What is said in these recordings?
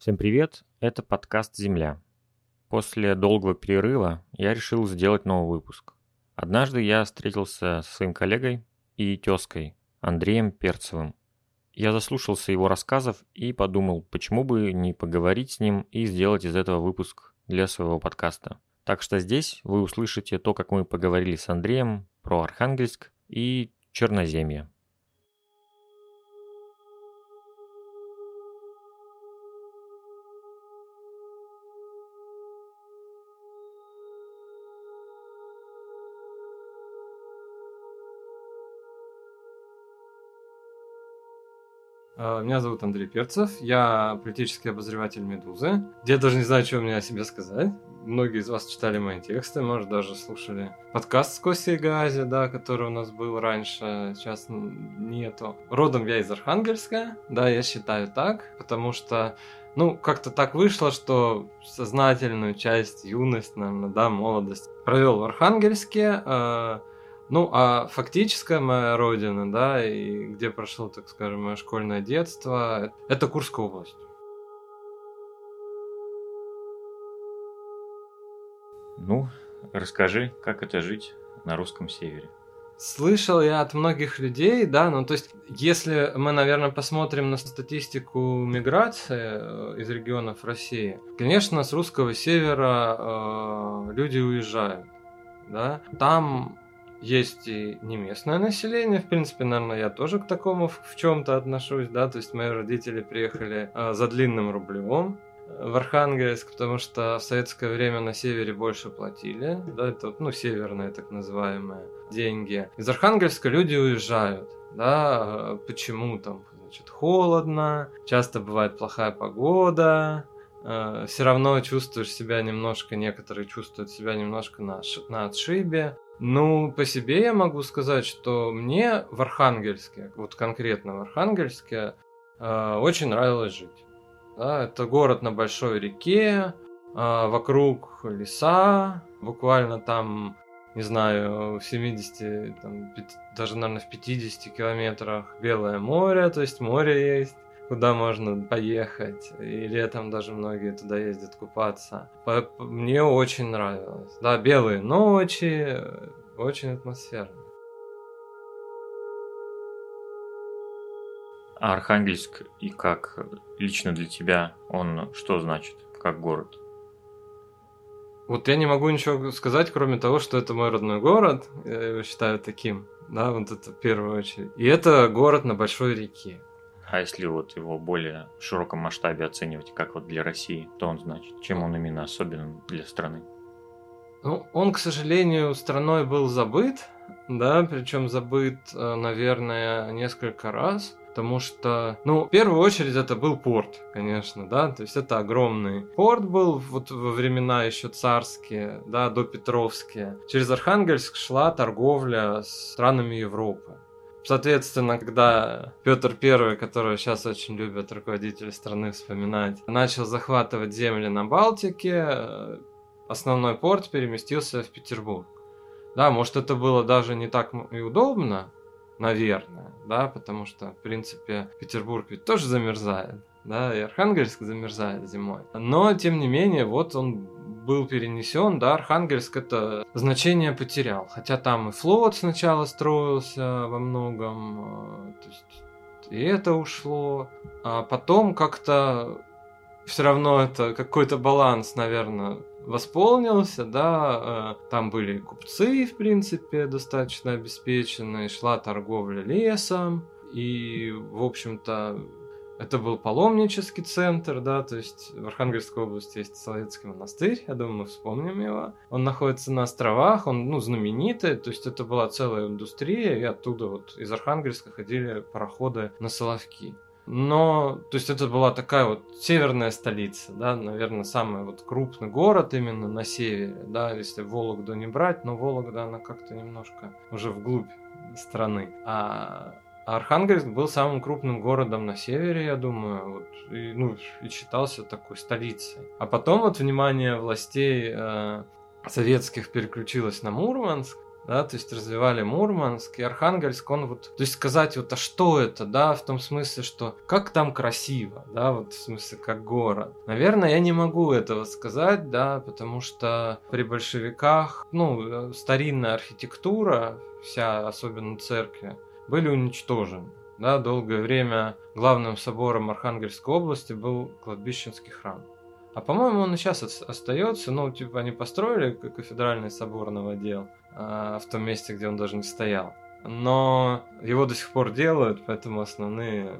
Всем привет, это подкаст «Земля». После долгого перерыва я решил сделать новый выпуск. Однажды я встретился со своим коллегой и тезкой Андреем Перцевым. Я заслушался его рассказов и подумал, почему бы не поговорить с ним и сделать из этого выпуск для своего подкаста. Так что здесь вы услышите то, как мы поговорили с Андреем про Архангельск и Черноземье. Меня зовут Андрей Перцев, я политический обозреватель «Медузы». Я даже не знаю, что мне о себе сказать. Многие из вас читали мои тексты, может, даже слушали подкаст с Костей Гази, да, который у нас был раньше, сейчас нету. Родом я из Архангельска, да, я считаю так, потому что ну, как-то так вышло, что сознательную часть, юность, наверное, да, молодость провел в Архангельске, э, ну, а фактическая моя родина, да, и где прошло, так скажем, мое школьное детство, это Курская область. Ну, расскажи, как это жить на русском севере. Слышал я от многих людей, да, ну то есть, если мы, наверное, посмотрим на статистику миграции э, из регионов России, конечно, с русского севера э, люди уезжают, да, там есть и не местное население, в принципе, наверное, я тоже к такому в чем-то отношусь, да, то есть мои родители приехали э, за длинным рублевом э, в Архангельск, потому что в советское время на севере больше платили, да, это, ну, северные так называемые деньги. Из Архангельска люди уезжают, да, э, почему там, значит, холодно, часто бывает плохая погода, все равно чувствуешь себя немножко, некоторые чувствуют себя немножко на, на отшибе. Ну, по себе я могу сказать, что мне в Архангельске, вот конкретно в Архангельске, э, очень нравилось жить. Да, это город на большой реке, э, вокруг леса, буквально там, не знаю, в 70, там, даже, наверное, в 50 километрах Белое море, то есть море есть куда можно поехать. И летом даже многие туда ездят купаться. Мне очень нравилось. Да, белые ночи, очень атмосферно. А Архангельск и как лично для тебя он что значит, как город? Вот я не могу ничего сказать, кроме того, что это мой родной город, я его считаю таким, да, вот это в первую очередь. И это город на большой реке. А если вот его более в широком масштабе оценивать, как вот для России, то он значит, чем он именно особенен для страны? Ну, он, к сожалению, страной был забыт, да, причем забыт, э, наверное, несколько раз. Потому что, ну, в первую очередь это был порт, конечно, да, то есть это огромный порт был вот во времена еще царские, да, до Петровские. Через Архангельск шла торговля с странами Европы. Соответственно, когда Петр I, которого сейчас очень любят руководители страны вспоминать, начал захватывать земли на Балтике, основной порт переместился в Петербург. Да, может это было даже не так и удобно, наверное, да, потому что, в принципе, Петербург ведь тоже замерзает, да, и Архангельск замерзает зимой. Но, тем не менее, вот он был перенесен, да, Архангельск это значение потерял. Хотя там и флот сначала строился во многом, э, то есть и это ушло. А потом как-то все равно это какой-то баланс, наверное, восполнился, да, э, там были купцы, в принципе, достаточно обеспеченные, шла торговля лесом, и, в общем-то, это был паломнический центр, да, то есть в Архангельской области есть Соловецкий монастырь, я думаю, мы вспомним его. Он находится на островах, он, ну, знаменитый, то есть это была целая индустрия, и оттуда вот из Архангельска ходили пароходы на Соловки. Но, то есть это была такая вот северная столица, да, наверное, самый вот крупный город именно на севере, да, если Вологду не брать, но Вологда, она как-то немножко уже вглубь страны. А Архангельск был самым крупным городом на севере, я думаю, вот, и, ну, и считался такой столицей. А потом вот внимание властей э, советских переключилось на Мурманск, да, то есть развивали Мурманск и Архангельск, он вот, то есть сказать вот, а что это, да, в том смысле, что как там красиво, да, вот в смысле как город. Наверное, я не могу этого сказать, да, потому что при большевиках, ну, старинная архитектура, вся, особенно церкви, были уничтожены. Да, долгое время главным собором Архангельской области был кладбищенский храм. А по-моему, он и сейчас остается. Ну, типа, они построили кафедральный собор новодел а, в том месте, где он даже не стоял. Но его до сих пор делают, поэтому основные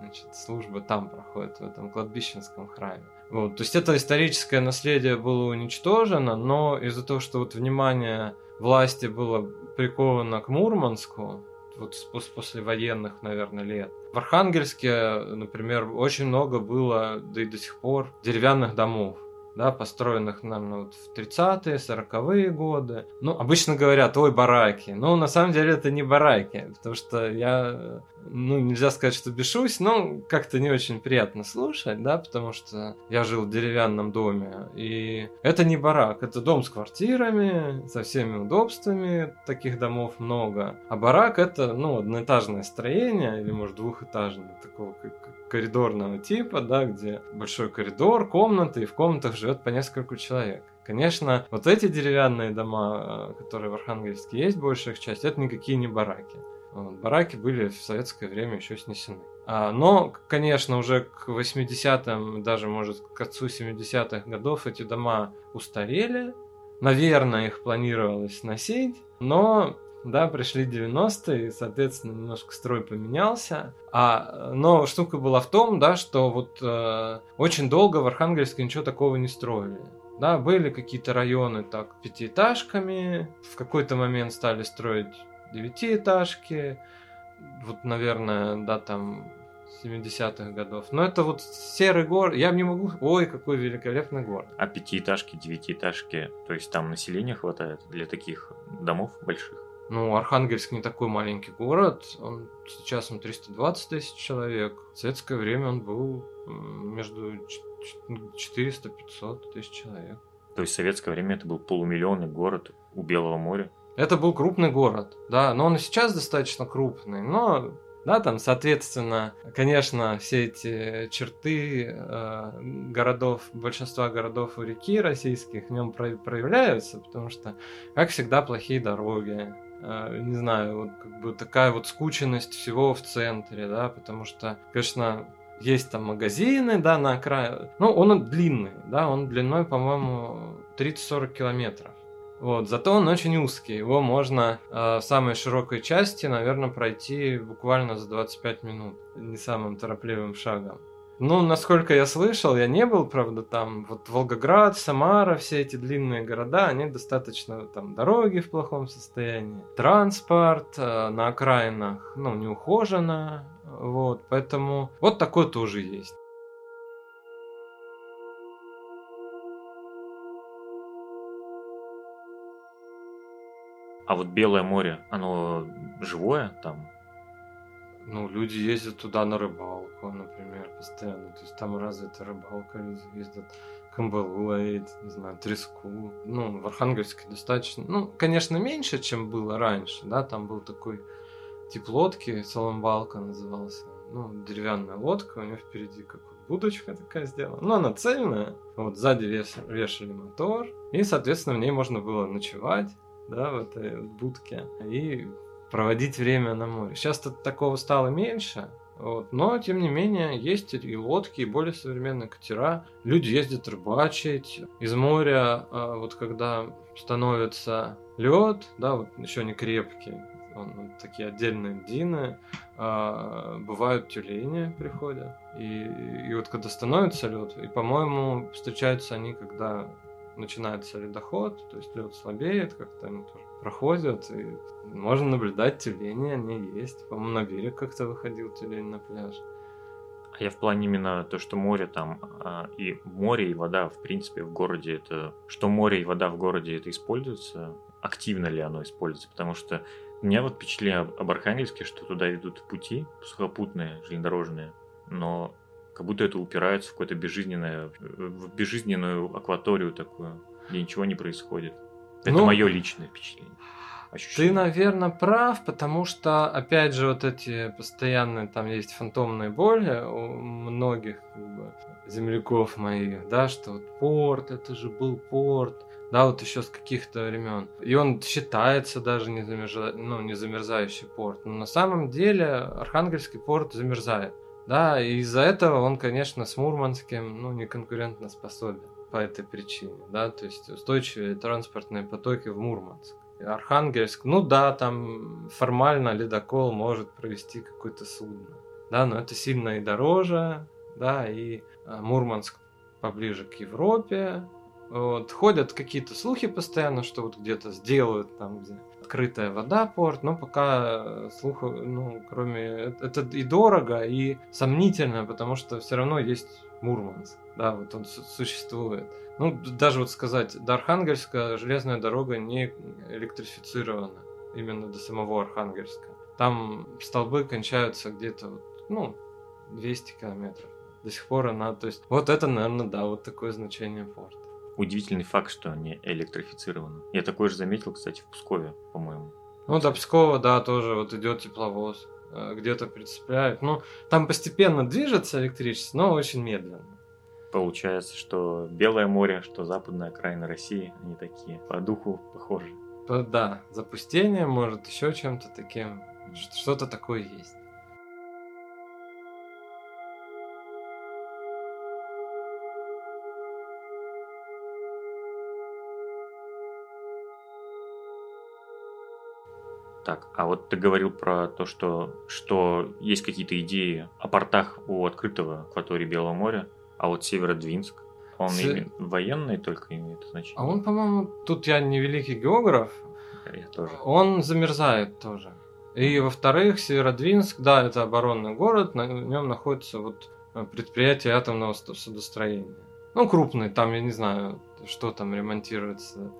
значит, службы там проходят, в этом кладбищенском храме. Вот. То есть это историческое наследие было уничтожено, но из-за того, что вот внимание власти было приковано к Мурманску, вот после, после военных, наверное, лет. В Архангельске, например, очень много было, да и до сих пор, деревянных домов да, построенных, наверное, вот в 30-е, 40-е годы. Ну, обычно говорят, ой, бараки. Но на самом деле это не бараки, потому что я, ну, нельзя сказать, что бешусь, но как-то не очень приятно слушать, да, потому что я жил в деревянном доме, и это не барак, это дом с квартирами, со всеми удобствами, таких домов много. А барак это, ну, одноэтажное строение, или, может, двухэтажное, такого коридорного типа, да, где большой коридор, комнаты, и в комнатах живет по нескольку человек. Конечно, вот эти деревянные дома, э, которые в Архангельске есть, большая их часть, это никакие не бараки. Вот, бараки были в советское время еще снесены. А, но, конечно, уже к 80-м, даже, может, к концу 70-х годов эти дома устарели. Наверное, их планировалось сносить, но да, пришли 90-е, и, соответственно, немножко строй поменялся. А, но штука была в том, да, что вот э, очень долго в Архангельске ничего такого не строили. Да, были какие-то районы так пятиэтажками, в какой-то момент стали строить девятиэтажки, вот, наверное, да, там 70-х годов. Но это вот серый город, я не могу... Ой, какой великолепный город. А пятиэтажки, девятиэтажки, то есть там населения хватает для таких домов больших? Ну, Архангельск не такой маленький город, он сейчас он 320 тысяч человек. В советское время он был между 400-500 тысяч человек. То есть в советское время это был полумиллионный город у Белого моря? Это был крупный город, да, но он и сейчас достаточно крупный, но да, там, соответственно, конечно, все эти черты э, городов, большинства городов у реки российских в нем проявляются, потому что, как всегда, плохие дороги, не знаю, вот как бы такая вот скученность всего в центре, да, потому что, конечно, есть там магазины, да, на окраине. Ну, он длинный, да, он длиной, по-моему, 30-40 километров. Вот, зато он очень узкий. Его можно э, в самой широкой части, наверное, пройти буквально за 25 минут, не самым торопливым шагом. Ну, насколько я слышал, я не был, правда, там, вот Волгоград, Самара, все эти длинные города, они достаточно, там, дороги в плохом состоянии, транспорт э, на окраинах, ну, не ухожено, вот, поэтому вот такое тоже есть. А вот Белое море, оно живое там? Ну, люди ездят туда на рыбалку, например, постоянно. То есть там развита рыбалка, люди ездят камбалу ловить, не знаю, треску. Ну, в Архангельске достаточно, ну, конечно, меньше, чем было раньше, да, там был такой тип лодки, Соломбалка назывался. Ну, деревянная лодка, у нее впереди как будочка такая сделана. Ну, она цельная. Вот сзади вес, вешали мотор. И, соответственно, в ней можно было ночевать, да, в этой будке. И проводить время на море. Сейчас такого стало меньше, вот. Но, тем не менее, есть и лодки, и более современные катера. Люди ездят рыбачить. Из моря, а, вот когда становится лед, да, вот еще не крепкий, он, вот такие отдельные льдины, а, бывают тюлени приходят. И, и вот когда становится лед, и, по-моему, встречаются они, когда начинается ледоход, то есть лед слабеет, как-то они тоже проходят, и можно наблюдать тюлени, они есть. По-моему, на берег как-то выходил тюлень на пляж. А я в плане именно то, что море там, а, и море, и вода, в принципе, в городе это... Что море и вода в городе это используется, активно ли оно используется, потому что меня вот впечатление об Архангельске, что туда идут пути сухопутные, железнодорожные, но как будто это упирается в какое-то безжизненное, в безжизненную акваторию такую, где ничего не происходит. Это ну, мое личное впечатление. ощущение. Ты, наверное, прав, потому что, опять же, вот эти постоянные, там есть фантомные боли у многих как бы, земляков моих, да, что вот порт, это же был порт, да, вот еще с каких-то времен. И он считается даже не, замерза... ну, не замерзающий порт. Но на самом деле Архангельский порт замерзает. Да, и из-за этого он, конечно, с Мурманским ну, не конкурентно способен по этой причине. Да, то есть устойчивые транспортные потоки в Мурманск. Архангельск, ну да, там формально ледокол может провести какое-то судно. Да, но это сильно и дороже, да, и а, Мурманск поближе к Европе, вот, ходят какие-то слухи постоянно, что вот где-то сделают там, где открытая вода порт, но пока слуха, ну, кроме... Это и дорого, и сомнительно, потому что все равно есть Мурманск, да, вот он существует. Ну, даже вот сказать, до Архангельска железная дорога не электрифицирована, именно до самого Архангельска. Там столбы кончаются где-то, вот, ну, 200 километров. До сих пор она, то есть, вот это, наверное, да, вот такое значение порта удивительный факт, что не электрифицировано. Я такой же заметил, кстати, в Пскове, по-моему. Ну, до Пскова, да, тоже вот идет тепловоз, э, где-то прицепляют. Ну, там постепенно движется электричество, но очень медленно. Получается, что Белое море, что западная окраина России, они такие по духу похожи. Да, запустение, может, еще чем-то таким. Что-то такое есть. Так, а вот ты говорил про то, что, что есть какие-то идеи о портах у открытого акватории Белого моря, а вот Северодвинск, он С... именно военный только имеет значение. А он, по-моему, тут я не великий географ, я тоже. Он замерзает тоже. И во-вторых, Северодвинск, да, это оборонный город, на нем находится вот э, предприятие атомного судостроения. Ну, крупный, там, я не знаю, что там ремонтируется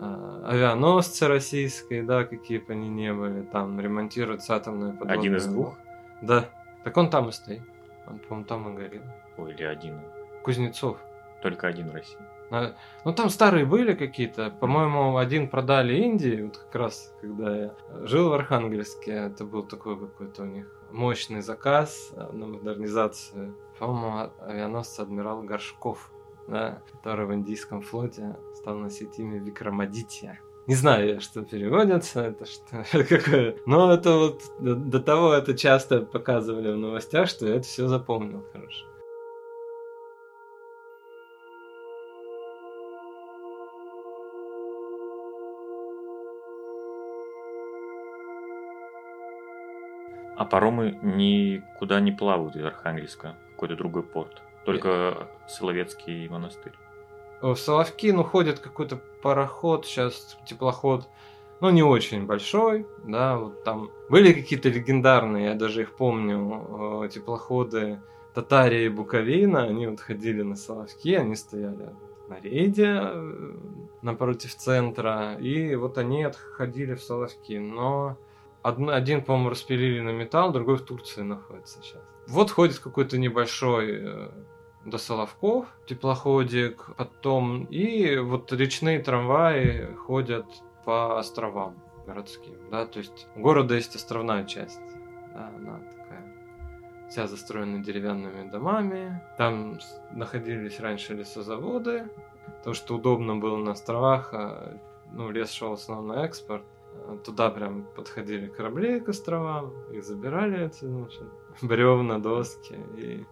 а, авианосцы российские, да, какие бы они ни были, там ремонтируются атомные подводные. Один из двух? Да. Так он там и стоит. Он, по-моему, там и горел. Ой, или один. Кузнецов. Только один в России. А, ну, там старые были какие-то. По-моему, один продали Индии, вот как раз, когда я жил в Архангельске, это был такой какой-то у них мощный заказ на модернизацию. По-моему, авианосца адмирал Горшков да, который в индийском флоте стал носить имя Викрамадитья. Не знаю, что переводится, это что какое. Но это вот до, до того это часто показывали в новостях, что я это все запомнил хорошо. А паромы никуда не плавают из Архангельска, какой-то другой порт. Только Соловецкий монастырь. В Соловки, ну, ходит какой-то пароход, сейчас теплоход, ну, не очень большой, да, вот там были какие-то легендарные, я даже их помню, э, теплоходы Татария и Буковина, они вот ходили на Соловки, они стояли на рейде э, напротив центра, и вот они отходили в Соловки, но один, по-моему, распилили на металл, другой в Турции находится сейчас. Вот ходит какой-то небольшой э, до Соловков, теплоходик, потом и вот речные трамваи ходят по островам городским, да, то есть у города есть островная часть, да, она такая вся застроена деревянными домами, там находились раньше лесозаводы, то, что удобно было на островах, а, ну, лес шел в основном на экспорт, а туда прям подходили корабли к островам, их забирали эти, значит, бревна, доски и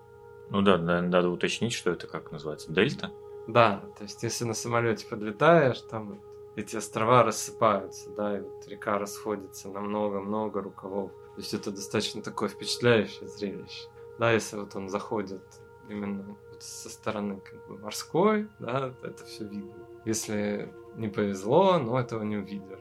ну да, надо уточнить, что это как называется, дельта? Да, то есть если на самолете подлетаешь, там эти острова рассыпаются, да, и вот река расходится на много-много рукавов. То есть это достаточно такое впечатляющее зрелище. Да, если вот он заходит именно вот со стороны как бы морской, да, это все видно. Если не повезло, но этого не увидишь.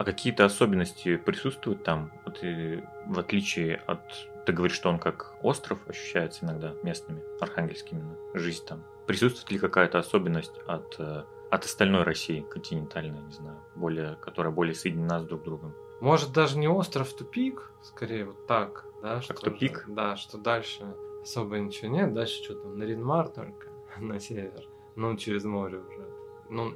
А какие-то особенности присутствуют там? Вот, и, в отличие от... Ты говоришь, что он как остров ощущается иногда местными, архангельскими, жизнь там. Присутствует ли какая-то особенность от, э, от остальной России, континентальной, не знаю, более, которая более соединена с друг другом? Может, даже не остров, тупик, скорее вот так, да? Как что тупик? Же, да, что дальше особо ничего нет. Дальше что там, Наринмар только на север. Ну, через море уже. Ну,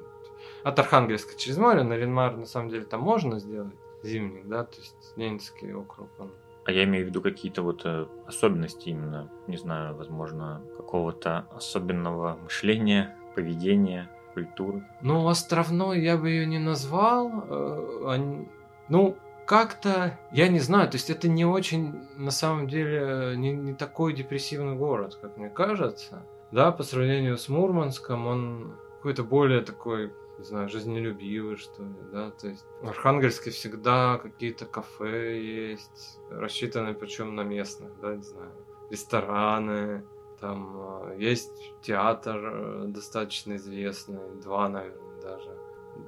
от Архангельска через море, Наринмар на самом деле там можно сделать зимник, да, то есть Ненецкий округ, он а я имею в виду какие-то вот э, особенности именно, не знаю, возможно, какого-то особенного мышления, поведения, культуры. Ну, островной я бы ее не назвал. Э, ну, как-то, я не знаю, то есть это не очень, на самом деле, не, не такой депрессивный город, как мне кажется. Да, по сравнению с Мурманском, он какой-то более такой не знаю, жизнелюбивый, что ли, да, то есть в Архангельске всегда какие-то кафе есть, рассчитанные причем на местных, да, не знаю, рестораны, там а, есть театр э, достаточно известный, два, наверное, даже,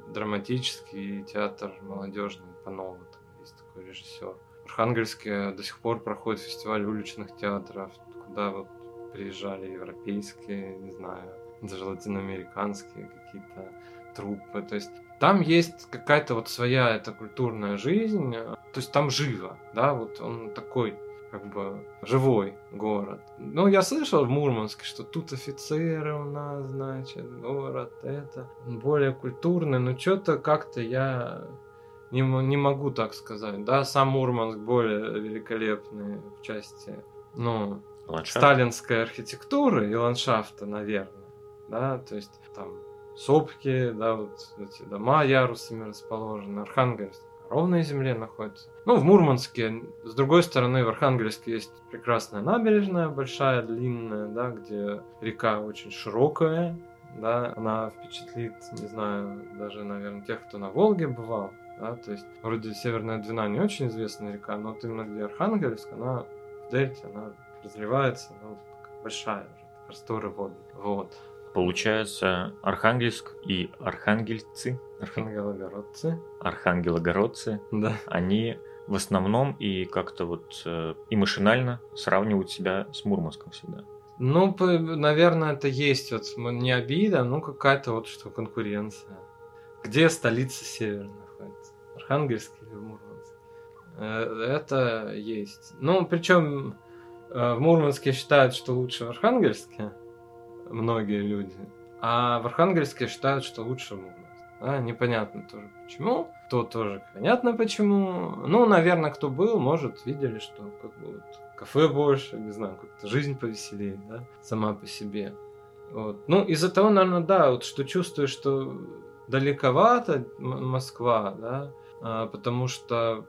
драматический театр молодежный по-новому, там есть такой режиссер. В Архангельске до сих пор проходит фестиваль уличных театров, куда вот приезжали европейские, не знаю, даже латиноамериканские какие-то труппы. То есть там есть какая-то вот своя эта культурная жизнь, то есть там живо, да, вот он такой как бы живой город. Ну, я слышал в Мурманске, что тут офицеры у нас, значит, город это более культурный, но что-то как-то я не, не могу так сказать. Да, сам Мурманск более великолепный в части, ну, Ландшафт. сталинской архитектуры и ландшафта, наверное. Да, то есть там сопки, да, вот эти дома ярусами расположены, Архангельск ровной земле находится. Ну, в Мурманске, с другой стороны, в Архангельске есть прекрасная набережная, большая, длинная, да, где река очень широкая, да, она впечатлит, не знаю, даже, наверное, тех, кто на Волге бывал, да, то есть вроде Северная Двина не очень известная река, но вот именно где Архангельск, она в дельте, она разливается, ну, большая просторы воды, вот. Получается, Архангельск и архангельцы, архангелогородцы, архангелогородцы, да. они в основном и как-то вот э, и машинально сравнивают себя с Мурманском всегда. Ну, наверное, это есть вот не обида, но какая-то вот что конкуренция. Где столица Севера находится? Архангельск или Мурманск? Э, это есть. Ну, причем э, в Мурманске считают, что лучше в Архангельске, многие люди. А в Архангельске считают, что лучше Мурманск. Да, непонятно тоже почему. То тоже понятно почему. Ну, наверное, кто был, может, видели, что как бы вот кафе больше, не знаю, как-то жизнь повеселее, да, сама по себе. Вот. Ну, из-за того, наверное, да, вот что чувствую, что далековато Москва, да, а, потому что,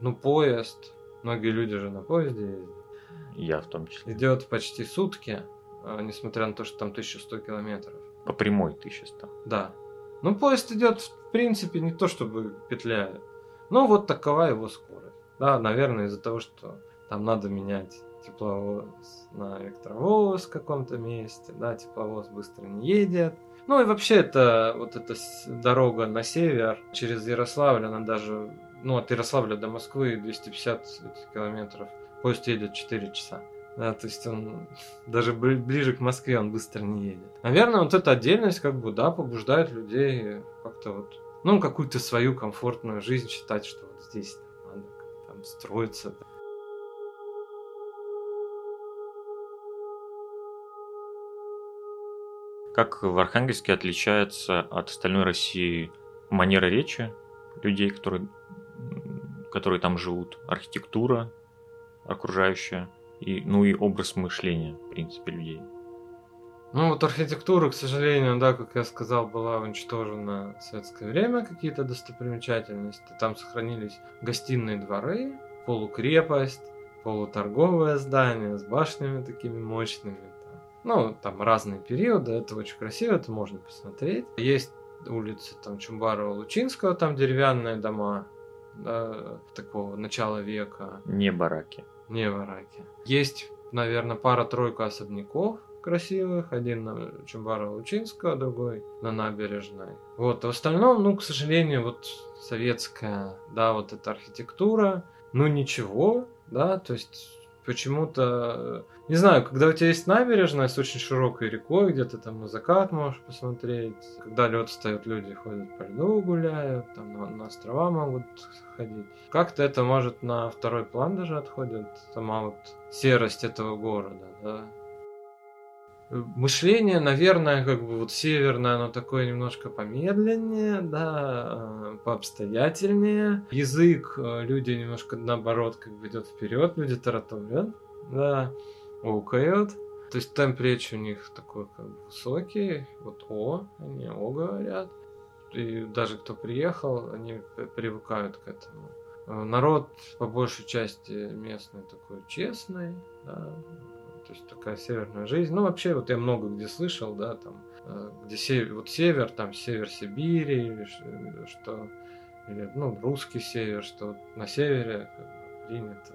ну, поезд, многие люди же на поезде ездят. Я в том числе. Идет почти сутки. А, несмотря на то, что там 1100 километров. По прямой 1100. Да. Ну, поезд идет, в принципе, не то чтобы петляет. Но вот такова его скорость. Да, наверное, из-за того, что там надо менять тепловоз на электровоз в каком-то месте, да, тепловоз быстро не едет. Ну и вообще это вот эта дорога на север через Ярославль, она даже, ну от Ярославля до Москвы 250 километров, поезд едет 4 часа. Да, то есть он даже ближе к Москве он быстро не едет. Наверное, вот эта отдельность как бы, да, побуждает людей как-то вот, ну, какую-то свою комфортную жизнь считать, что вот здесь надо там строиться. Как в Архангельске отличается от остальной России манера речи людей, которые, которые там живут, архитектура окружающая? И, ну и образ мышления, в принципе, людей. Ну вот архитектура, к сожалению, да, как я сказал, была уничтожена в советское время, какие-то достопримечательности. Там сохранились гостиные дворы, полукрепость, полуторговое здание с башнями такими мощными. Ну, там разные периоды, это очень красиво, это можно посмотреть. Есть улицы там Чумбарова-Лучинского, там деревянные дома, да, такого начала века. Не бараки. Не бараки. Есть, наверное, пара-тройка особняков красивых. Один на Чумбара-Лучинского, другой на набережной. Вот, в остальном, ну, к сожалению, вот советская, да, вот эта архитектура, ну, ничего, да, то есть почему-то, не знаю, когда у тебя есть набережная с очень широкой рекой, где ты там на закат можешь посмотреть, когда лед встает, люди ходят по льду гуляют, там на, на острова могут ходить. Как-то это может на второй план даже отходит, сама вот серость этого города, да. Мышление, наверное, как бы вот северное, оно такое немножко помедленнее, да, э, пообстоятельнее. Язык э, люди немножко наоборот как бы идет вперед, люди тараторят, да, укают. То есть темп речи у них такой как бы высокий, вот О, они О говорят. И даже кто приехал, они привыкают к этому. Э, народ по большей части местный такой честный, да, то есть такая северная жизнь. Ну, вообще, вот я много где слышал, да, там, э, где север, вот север, там, север Сибири, что, или, ну, русский север, что на севере принято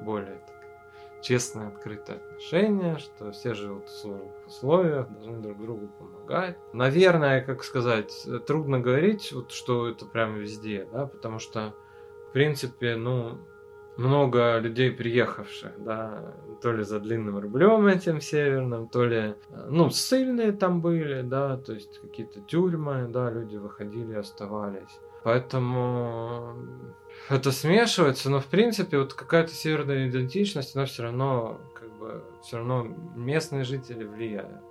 более так, честное, открытое отношение, что все живут в сложных условиях, должны друг другу помогать. Наверное, как сказать, трудно говорить, вот, что это прямо везде, да, потому что, в принципе, ну, много людей приехавших, да, то ли за длинным рублем этим северным, то ли, ну, ссыльные там были, да, то есть какие-то тюрьмы, да, люди выходили, оставались. Поэтому это смешивается, но в принципе вот какая-то северная идентичность, она все равно, как бы, все равно местные жители влияют.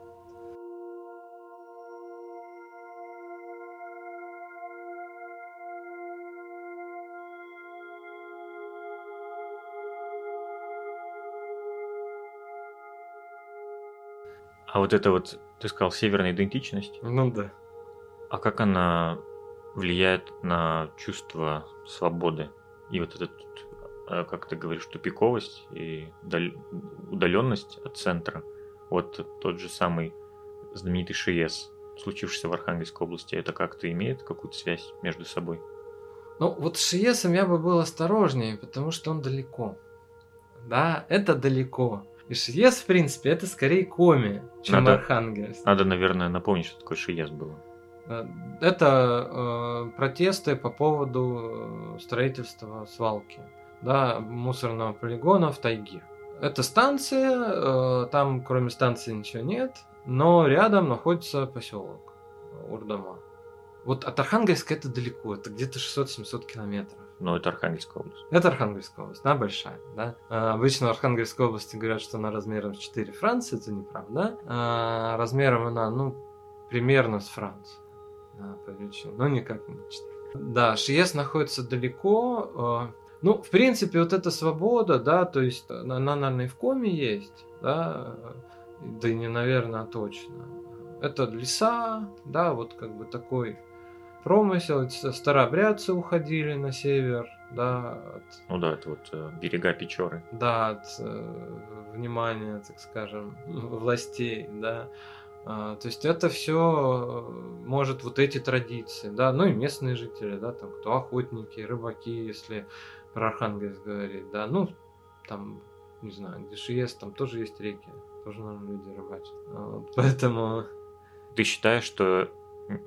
А вот это вот, ты сказал, северная идентичность? Ну да. А как она влияет на чувство свободы? И вот этот, э, как ты говоришь, тупиковость и удаленность от центра. Вот тот же самый знаменитый ШИЭС, случившийся в Архангельской области, это как-то имеет какую-то связь между собой? Ну, вот с ШИЭСом я бы был осторожнее, потому что он далеко. Да, это далеко. И Шиес, в принципе, это скорее коми, чем надо, Архангельск. Надо, наверное, напомнить, что такое Шиес было. Э, это э, протесты по поводу э, строительства свалки, да, мусорного полигона в тайге. Это станция, э, там кроме станции ничего нет, но рядом находится поселок Урдама. Вот от Архангельска это далеко, это где-то 600-700 километров. Но это Архангельская область. Это Архангельская область, она большая, да. А, обычно в Архангельской области говорят, что она размером с 4 Франции, это неправда. А, размером она, ну, примерно с Францией. Да, по величине, но никак не 4. Да, Шиес находится далеко. А, ну, в принципе, вот эта свобода, да, то есть она, наверное, и в коме есть, да, да и не, наверное, точно. Это леса, да, вот как бы такой промысел, старообрядцы уходили на север, да. От, ну да, это вот э, берега Печоры. Да, от э, внимания, так скажем, властей, да. А, то есть это все э, может вот эти традиции, да, ну и местные жители, да, там кто охотники, рыбаки, если про Архангельск говорить, да, ну там, не знаю, где Шиес, там тоже есть реки, тоже, наверное, люди рыбачат. Вот, поэтому... Ты считаешь, что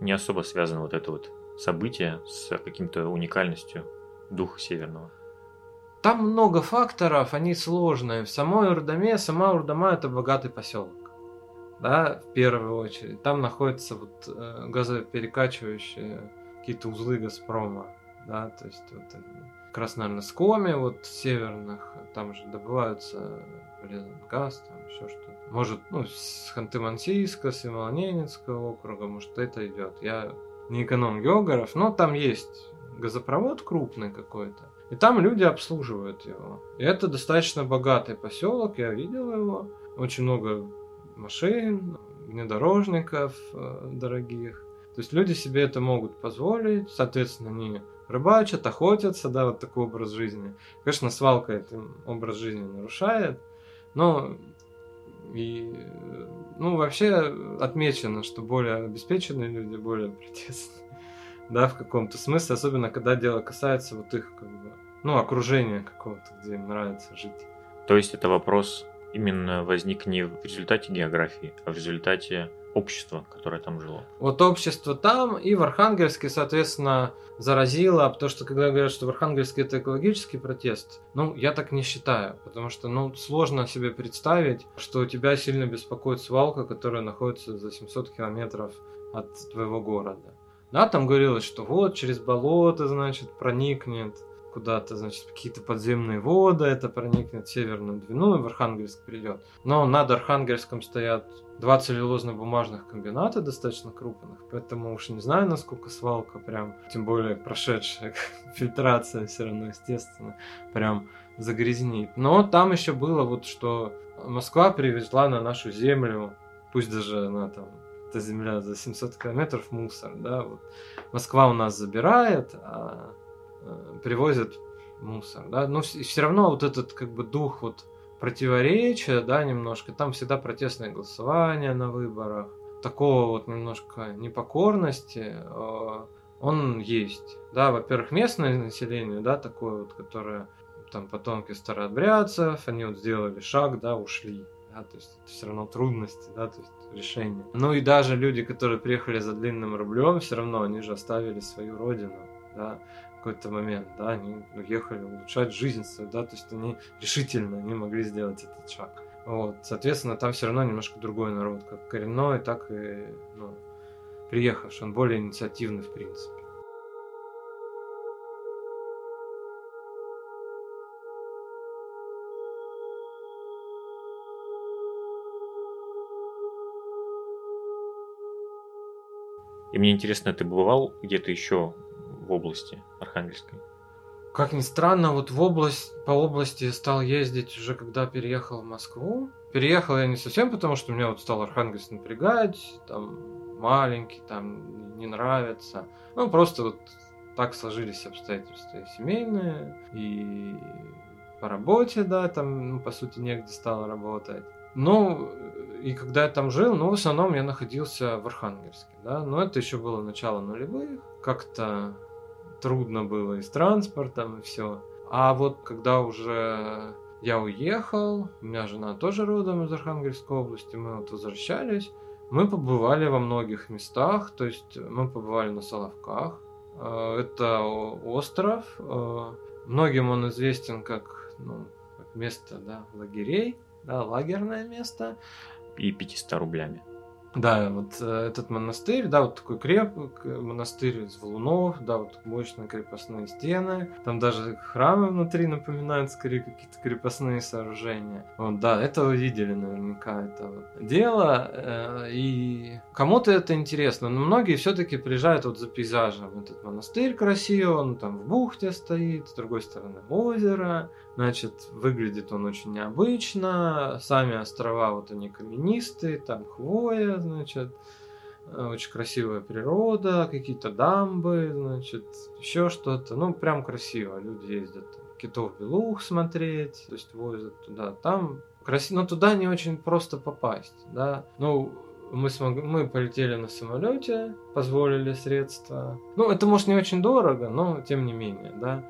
не особо связано вот это вот событие с каким-то уникальностью духа северного. Там много факторов, они сложные. В самой Урдаме, сама Урдама это богатый поселок. Да, в первую очередь. Там находятся вот э, газоперекачивающие какие-то узлы Газпрома. Да, то есть вот как раз, наверное, с Коми, вот северных, там же добываются полезный газ, там еще что-то. Может, ну, с Ханты-Мансийска, с Ямало-Ненецкого округа, может, это идет. Я не эконом-географ, но там есть газопровод крупный какой-то. И там люди обслуживают его. И это достаточно богатый поселок, я видел его. Очень много машин, внедорожников э, дорогих. То есть люди себе это могут позволить, соответственно, они рыбачат, охотятся, да, вот такой образ жизни. Конечно, свалка этот образ жизни нарушает, но и, ну, вообще отмечено, что более обеспеченные люди более протестные. Да, в каком-то смысле, особенно когда дело касается вот их, как бы, ну, окружения какого-то, где им нравится жить. То есть это вопрос именно возник не в результате географии, а в результате общества, которое там жило. Вот общество там и в Архангельске, соответственно, заразило, потому что когда говорят, что в Архангельске это экологический протест, ну, я так не считаю, потому что, ну, сложно себе представить, что тебя сильно беспокоит свалка, которая находится за 700 километров от твоего города. Да, там говорилось, что вот через болото, значит, проникнет куда-то, значит, какие-то подземные воды, это проникнет в Северную Двину и в Архангельск придет. Но над Архангельском стоят два целлюлозно-бумажных комбината достаточно крупных, поэтому уж не знаю, насколько свалка прям, тем более прошедшая фильтрация все равно, естественно, прям загрязнит. Но там еще было вот, что Москва привезла на нашу землю, пусть даже она там эта земля за 700 километров мусор, да, вот Москва у нас забирает, а э, привозят мусор, да, но все равно вот этот как бы дух вот противоречия, да, немножко. Там всегда протестное голосование на выборах. Такого вот немножко непокорности э, он есть. Да, во-первых, местное население, да, такое вот, которое там потомки старообрядцев, они вот сделали шаг, да, ушли. Да, то есть это все равно трудности, да, то есть решение. Ну и даже люди, которые приехали за длинным рублем, все равно они же оставили свою родину, да какой-то момент, да, они уехали улучшать жизнь свою, да, то есть они решительно не могли сделать этот шаг. Вот, соответственно, там все равно немножко другой народ, как коренной, так и ну, приехавший, он более инициативный в принципе. И мне интересно, ты бывал где-то еще в области Архангельской? Как ни странно, вот в область, по области стал ездить уже когда переехал в Москву. Переехал я не совсем потому, что меня вот стал Архангельск напрягать, там маленький, там не нравится. Ну, просто вот так сложились обстоятельства и семейные, и по работе, да, там, ну, по сути, негде стало работать. Ну, и когда я там жил, ну, в основном я находился в Архангельске, да, но это еще было начало нулевых, как-то трудно было и с транспортом, и все. А вот когда уже я уехал, у меня жена тоже родом из Архангельской области, мы вот возвращались, мы побывали во многих местах, то есть мы побывали на Соловках. Э, это остров, э, многим он известен как, ну, место да, лагерей, да, лагерное место. И 500 рублями. Да, вот э, этот монастырь, да, вот такой креп, монастырь из валунов, да, вот мощные крепостные стены. Там даже храмы внутри напоминают скорее какие-то крепостные сооружения. Вот, да, это вы видели наверняка это вот дело. Э, и кому-то это интересно, но многие все-таки приезжают вот за пейзажем. Этот монастырь красивый, он там в бухте стоит, с другой стороны озеро. Значит, выглядит он очень необычно. Сами острова вот они каменистые, там хвоя, значит, э, очень красивая природа, какие-то дамбы, значит, еще что-то. Ну, прям красиво. Люди ездят китов белух смотреть, то есть возят туда. Там красиво, но туда не очень просто попасть, да. Ну, мы, смог... мы полетели на самолете, позволили средства. Ну, это может не очень дорого, но тем не менее, да.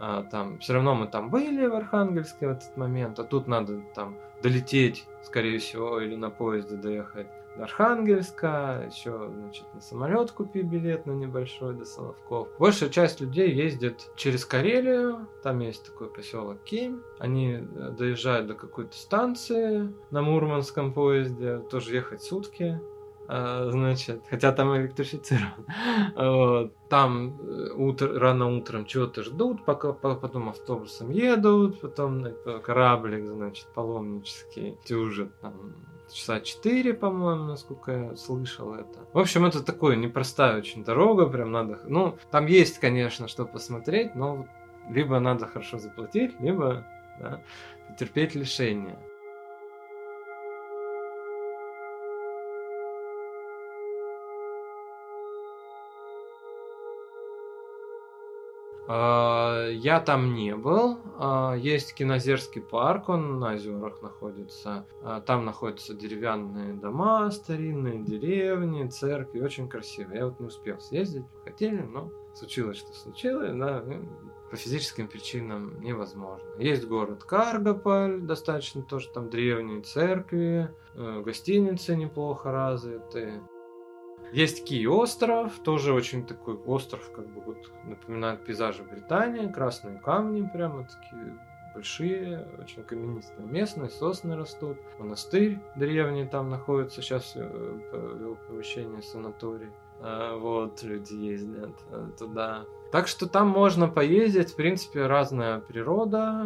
А, там все равно мы там были в Архангельске в этот момент, а тут надо там долететь, скорее всего, или на поезде доехать до Архангельска, еще, значит, на самолет купи билет на небольшой до Соловков. Большая часть людей ездит через Карелию, там есть такой поселок Ким, они э, доезжают до какой-то станции на Мурманском поезде, тоже ехать сутки, а, значит, хотя там электрифицирован. Вот. Там э, утро, рано утром чего-то ждут, пока потом автобусом едут, потом кораблик, значит, паломнический тюжит там часа 4, по-моему, насколько я слышал это. В общем, это такое непростая очень дорога, прям надо... Ну, там есть, конечно, что посмотреть, но либо надо хорошо заплатить, либо да, потерпеть лишение. Я там не был. А, есть Кинозерский парк, он на озерах находится. А, там находятся деревянные дома, старинные деревни, церкви. Очень красиво. Я вот не успел съездить, хотели, но случилось, что случилось. Да. по физическим причинам невозможно. Есть город Каргополь, достаточно тоже там древние церкви, э, гостиницы неплохо развиты. Есть Ки-остров, тоже очень такой остров, как бы вот напоминает пейзажи Британии, красные камни прямо такие большие, очень каменистая местность, сосны растут. Монастырь древний там находится, сейчас э, вел помещение санаторий. А, вот, люди ездят э, туда. Так что там можно поездить, в принципе, разная природа,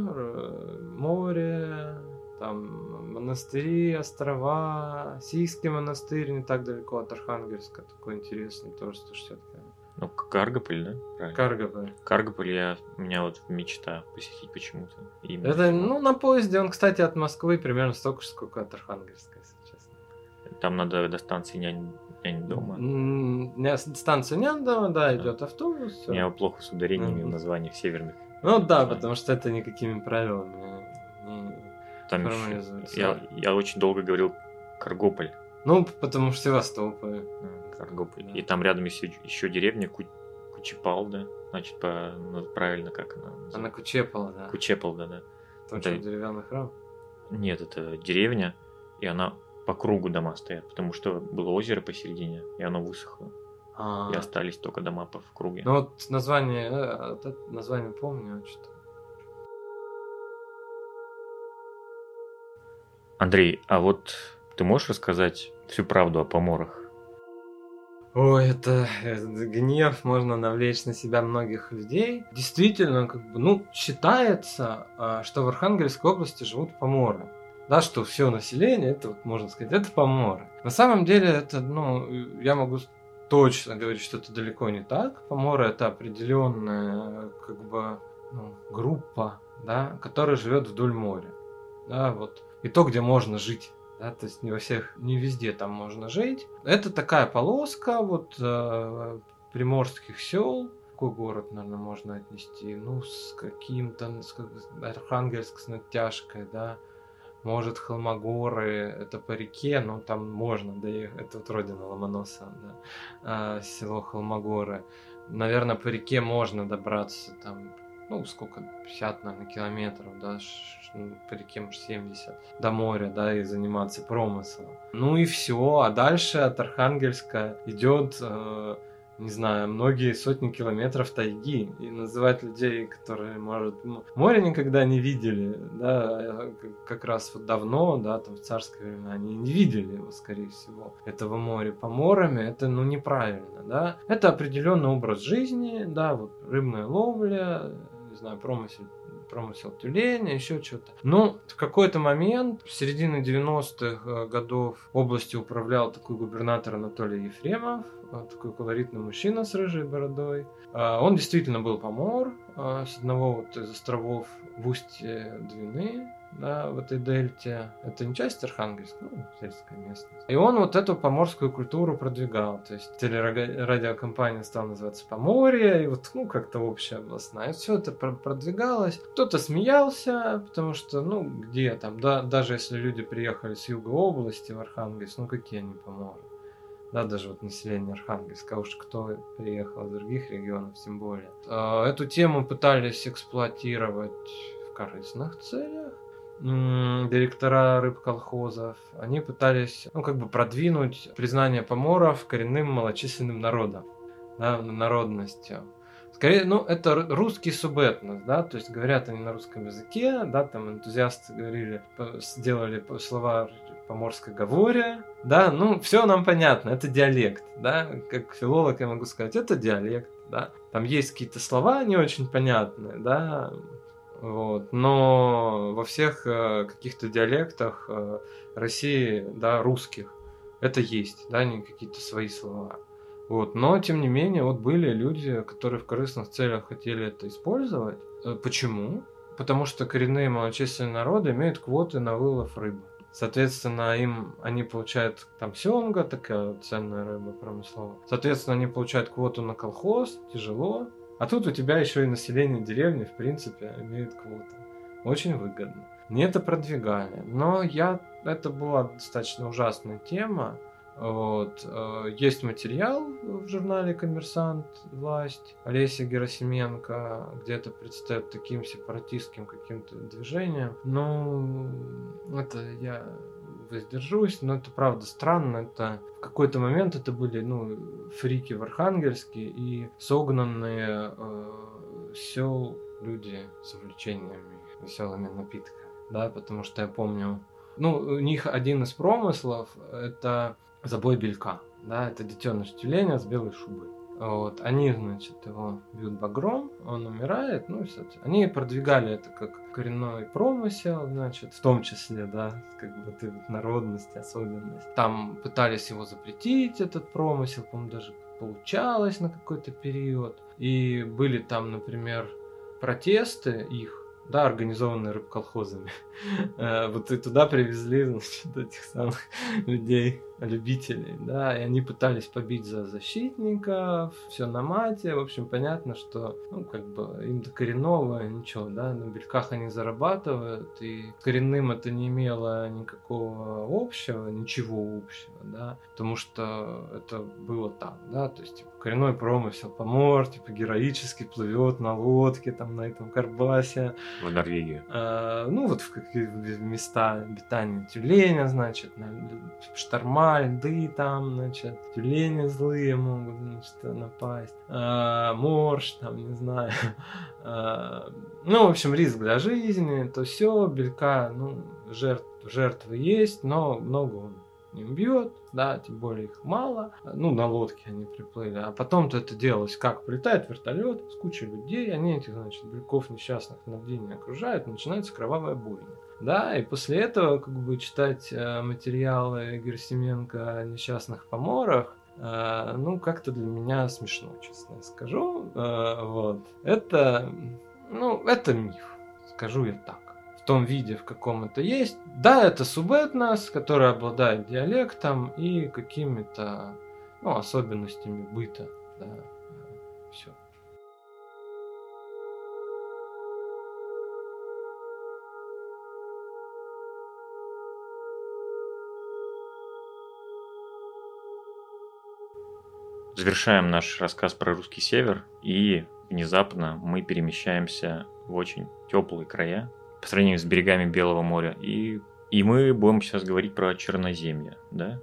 море, там монастыри, острова, Сийский монастырь не так далеко от Архангельска, такой интересный, тоже 160 км. Ну, Каргополь, да? Правильно. Каргополь. Каргополь я, у меня вот мечта посетить почему-то. Это, ну, на поезде он, кстати, от Москвы примерно столько же, сколько от Архангельска, если честно. Там надо до станции нянь, нянь дома. Станция нянь дома, да, идет да. автобус. У меня плохо с ударениями mm-hmm. в названиях северных. Ну да, потому что это никакими правилами Там я, я очень долго говорил Каргополь. Ну, потому что Севастополь. Каргополь. Да. И там рядом есть еще деревня Ку... Кучепал, да? Значит, по... ну, правильно, как она называется? Она Кучепала, да. Кучепал, да. Там это... что, деревянный храм? Нет, это деревня, и она по кругу дома стоят, потому что было озеро посередине, и оно высохло. А-а-а. И остались только дома по в круге. Ну вот название, э, название помню, что-то. Андрей, а вот ты можешь рассказать всю правду о поморах? Ой, это, это гнев можно навлечь на себя многих людей. Действительно, как бы, ну, считается, а, что в Архангельской области живут поморы. Да, что все население, это, вот, можно сказать, это поморы. На самом деле, это, ну, я могу точно говорить, что это далеко не так. Поморы это определенная, как бы, ну, группа, да, которая живет вдоль моря. Да, вот. И то, где можно жить да, то есть не во всех, не везде там можно жить. Это такая полоска вот э, приморских сел. Какой город, наверное, можно отнести? Ну, с каким-то, с, Архангельск с натяжкой, да. Может, Холмогоры, это по реке, но там можно доехать. Это вот родина Ломоноса, да. А, село Холмогоры. Наверное, по реке можно добраться там ну, сколько, 50, наверное, километров, да, по реке, может, 70, до моря, да, и заниматься промыслом. Ну и все, а дальше от Архангельска идет э, не знаю, многие сотни километров тайги и называть людей, которые, может, море никогда не видели, да, как раз вот давно, да, там в царское время, они не видели его, скорее всего, этого моря. По морями это, ну, неправильно, да. Это определенный образ жизни, да, вот рыбная ловля, знаю, промысел промысел тюленя, еще что-то. Но в какой-то момент, в середине 90-х э, годов, областью управлял такой губернатор Анатолий Ефремов, э, такой колоритный мужчина с рыжей бородой. А, он действительно был помор э, с одного вот из островов в устье Двины, да, в этой дельте. Это не часть Архангельска, ну, сельская местность. И он вот эту поморскую культуру продвигал. То есть телерадиокомпания стала называться Поморье, и вот, ну, как-то общая областная. И все это продвигалось. Кто-то смеялся, потому что, ну, где там, да, даже если люди приехали с юга области в Архангельск, ну, какие они поморы? да, даже вот население Архангельска, а уж кто приехал из других регионов, тем более. А, эту тему пытались эксплуатировать в корыстных целях, директора рыбколхозов, они пытались, ну, как бы продвинуть признание поморов коренным малочисленным народом, да, народностью. Скорее, ну, это русский субэтнос, да, то есть говорят они на русском языке, да, там энтузиасты говорили, сделали слова поморской говоря, да, ну, все нам понятно, это диалект, да, как филолог я могу сказать, это диалект, да, там есть какие-то слова не очень понятные, да, вот. Но во всех э, каких-то диалектах э, России, да, русских, это есть, да, не какие-то свои слова. Вот. Но, тем не менее, вот были люди, которые в корыстных целях хотели это использовать. Э, почему? Потому что коренные малочисленные народы имеют квоты на вылов рыбы. Соответственно, им они получают там семга, такая ценная рыба промысловая. Соответственно, они получают квоту на колхоз, тяжело, а тут у тебя еще и население деревни, в принципе, имеет квоты. Очень выгодно. Мне это продвигали. Но я... Это была достаточно ужасная тема. Вот. Э, есть материал в журнале «Коммерсант. Власть» Олеся Герасименко, где это предстает таким сепаратистским каким-то движением. Ну, это я воздержусь, но это правда странно. Это в какой-то момент это были ну, фрики в Архангельске и согнанные э, сел люди с увлечениями веселыми напитками. Да, потому что я помню, ну, у них один из промыслов это забой белька. Да, это детеныш тюленя с белой шубой. Вот, они, значит, его бьют багром, он умирает, ну все. Они продвигали это как коренной промысел, значит, в том числе, да, как бы вот народность, особенность. Там пытались его запретить, этот промысел, по-моему, даже получалось на какой-то период. И были там, например, протесты их, да, организованные рыбколхозами. Э, вот и туда привезли, значит, этих самых людей любителей, да, и они пытались побить за защитников, все на мате, в общем, понятно, что, ну, как бы, им до коренного ничего, да, на бельках они зарабатывают, и коренным это не имело никакого общего, ничего общего, да, потому что это было так, да, то есть, типа, коренной промысел, помор, типа, героически плывет на лодке, там, на этом карбасе. В Норвегию. А, ну, вот в какие места обитания тюленя, значит, на шторма, льды там, значит, тюлени злые могут, значит, напасть, а, морж, там, не знаю. А, ну, в общем, риск для жизни, то все, белька, ну, жертв, жертвы есть, но много он не убьет, да, тем более их мало. Ну, на лодке они приплыли. А потом-то это делалось как? Прилетает вертолет с кучей людей, они этих, значит, бельков несчастных на день окружают, начинается кровавая бойня. Да, и после этого, как бы, читать э, материалы Герсименко о несчастных поморах, э, ну, как-то для меня смешно, честно скажу. Э, вот. Это, ну, это миф, скажу я так. В том виде, в каком это есть. Да, это субэтнос, который обладает диалектом и какими-то, ну, особенностями быта, да, все. Завершаем наш рассказ про русский север, и внезапно мы перемещаемся в очень теплые края по сравнению с берегами Белого моря, и, и мы будем сейчас говорить про Черноземье, да?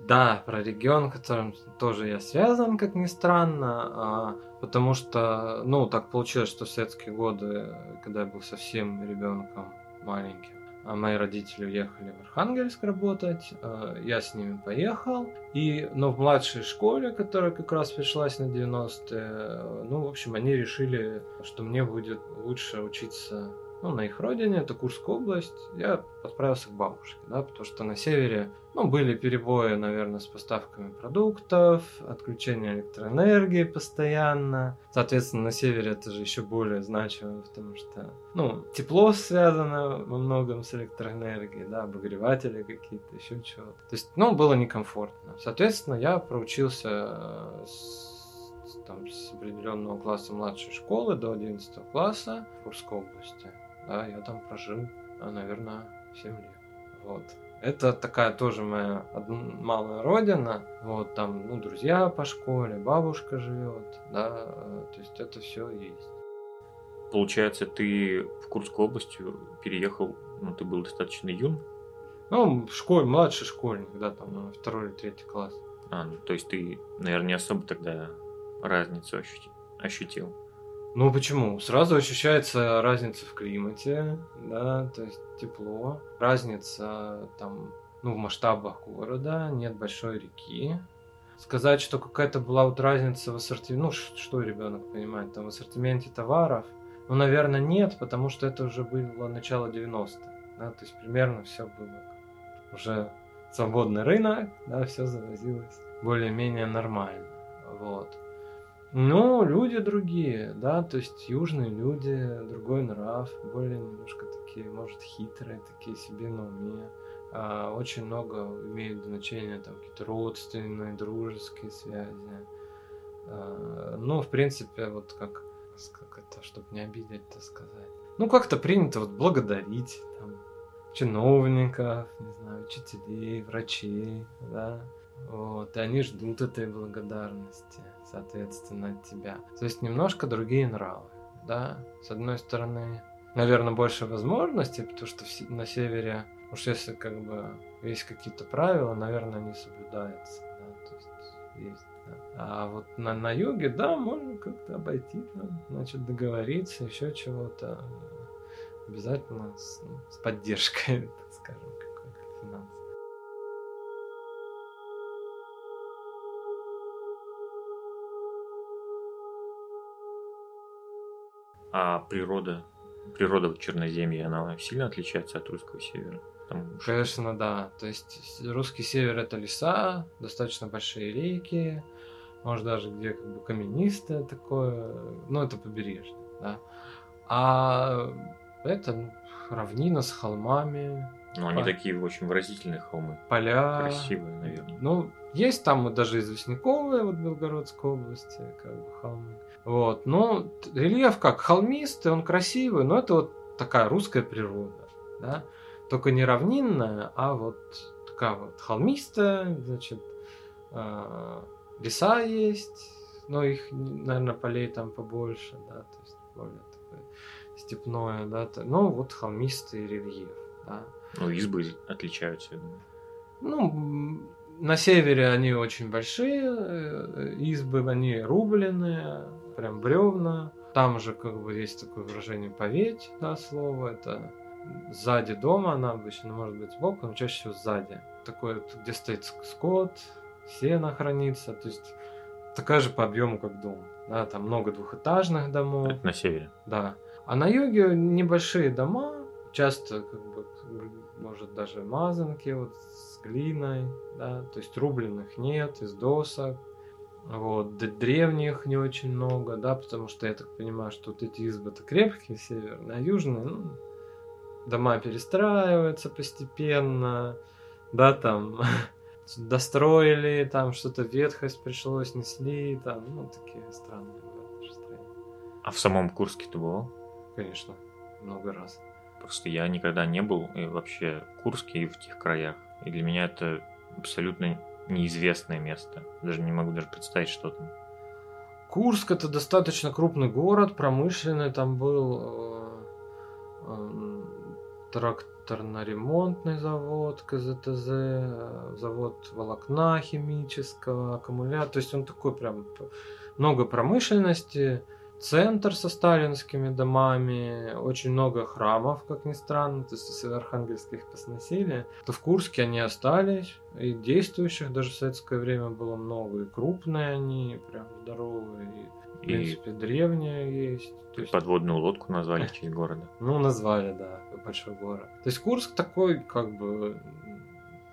Да, про регион, которым тоже я связан, как ни странно, а, потому что, ну, так получилось, что в советские годы, когда я был совсем ребенком маленьким, мои родители уехали в Архангельск работать, э, я с ними поехал, и, но в младшей школе, которая как раз пришлась на 90-е, ну, в общем, они решили, что мне будет лучше учиться ну, на их родине, это Курская область, я отправился к бабушке, да, потому что на севере, ну, были перебои, наверное, с поставками продуктов, отключение электроэнергии постоянно. Соответственно, на севере это же еще более значимо, потому что, ну, тепло связано во многом с электроэнергией, да, обогреватели какие-то, еще чего-то. То есть, ну, было некомфортно. Соответственно, я проучился э, с, там, с определенного класса младшей школы до 11 класса в Курской области. Да, я там прожил, а, наверное, 7 лет. Вот. Это такая тоже моя малая родина. Вот там, ну, друзья по школе, бабушка живет, да, э, то есть это все есть. Получается, ты в Курскую область переехал, ну, ты был достаточно юн? Ну, в школе, младший школьник, да, там, второй или третий класс. А, ну, то есть ты, наверное, не особо тогда разницу ощутил. Ну почему? Сразу ощущается разница в климате, да, то есть тепло, разница там, ну, в масштабах города, нет большой реки. Сказать, что какая-то была вот разница в ассортименте, ну, что ребенок понимает, там в ассортименте товаров, ну, наверное, нет, потому что это уже было начало 90-х, да, то есть примерно все было уже свободный рынок, да, все завозилось более-менее нормально, вот. Ну, люди другие, да, то есть южные люди, другой нрав, более немножко такие, может, хитрые, такие себе на уме. А, очень много имеют значение там какие-то родственные, дружеские связи. А, ну, в принципе, вот как, как это, чтобы не обидеть, так сказать. Ну, как-то принято вот благодарить, там, чиновников, не знаю, учителей, врачей, да, вот, и они ждут этой благодарности, соответственно, от тебя. То есть немножко другие нравы, да, с одной стороны, наверное, больше возможностей, потому что на севере, уж если как бы есть какие-то правила, наверное, они соблюдаются, да, то есть есть а вот на, на юге, да, можно как-то обойти, там, значит, договориться, еще чего-то. Обязательно с, ну, с поддержкой, А природа, природа в Черноземья, она сильно отличается от русского севера? Там... Конечно, да. То есть русский север это леса, достаточно большие реки, может даже где как бы каменистое такое, ну это побережье, да. А это равнина с холмами. Ну, они по... такие очень выразительные холмы. Поля. Красивые, наверное. Ну, есть там вот даже известняковые вот Белгородской области, как бы холмы. Вот, ну, рельеф как холмистый, он красивый, но это вот такая русская природа, да. Только не равнинная, а вот такая вот холмистая, значит, а, леса есть, но их, наверное, полей там побольше, да, то есть более такое степное, да, то, ну вот холмистый рельеф, да. Ну, избы отличаются, я думаю. Ну, на севере они очень большие, э, избы, они рубленые, прям бревна. Там же как бы есть такое выражение поветь, да, слово, это сзади дома, она обычно может быть сбоку, но чаще всего сзади. Такое, где стоит скот, сено хранится, то есть такая же по объему, как дом. Да, там много двухэтажных домов. Это на севере. Да. А на юге небольшие дома, часто как бы может даже мазанки вот с глиной, да, то есть рубленых нет, из досок. Вот, древних не очень много, да, потому что я так понимаю, что вот эти избы-то крепкие, северные, а южные, ну, дома перестраиваются постепенно, да, там достроили, там что-то ветхость пришлось, несли, там, ну, такие странные А в самом Курске ты был? Конечно, много раз. Просто я никогда не был и вообще в Курске и в тех краях. И для меня это абсолютно неизвестное место. Даже не могу даже представить, что там. Курск это достаточно крупный город, промышленный, там был э, э, тракт тракторно-ремонтный завод КЗТЗ, э, завод волокна химического, аккумулятор. То есть он такой прям много промышленности, центр со сталинскими домами, очень много храмов, как ни странно, то есть если Архангельск их посносили, то в Курске они остались, и действующих даже в советское время было много, и крупные они, прям здоровые, и в принципе, и... древние есть. То есть... Подводную лодку назвали в честь города. Ну, назвали, да, большой город. То есть Курск такой, как бы,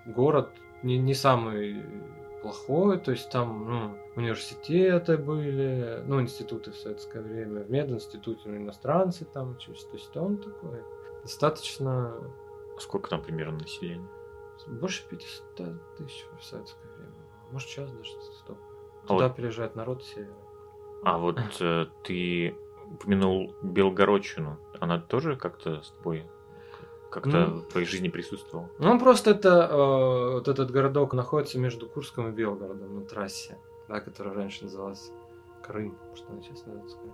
город не, не самый плохой, то есть там ну, университеты были, ну, институты в советское время, в мединституте ну, иностранцы там то есть он такой достаточно... Сколько там примерно населения? Больше 500 тысяч в советское время. Может, сейчас даже столько. А Туда вот... переезжает народ севера. А вот э, ты упомянул Белгородчину. Она тоже как-то с тобой как-то mm. в твоей жизни присутствовал? Ну, просто это э, вот этот городок находится между Курском и Белгородом на трассе, да, которая раньше называлась Крым, что она сейчас называется Крым.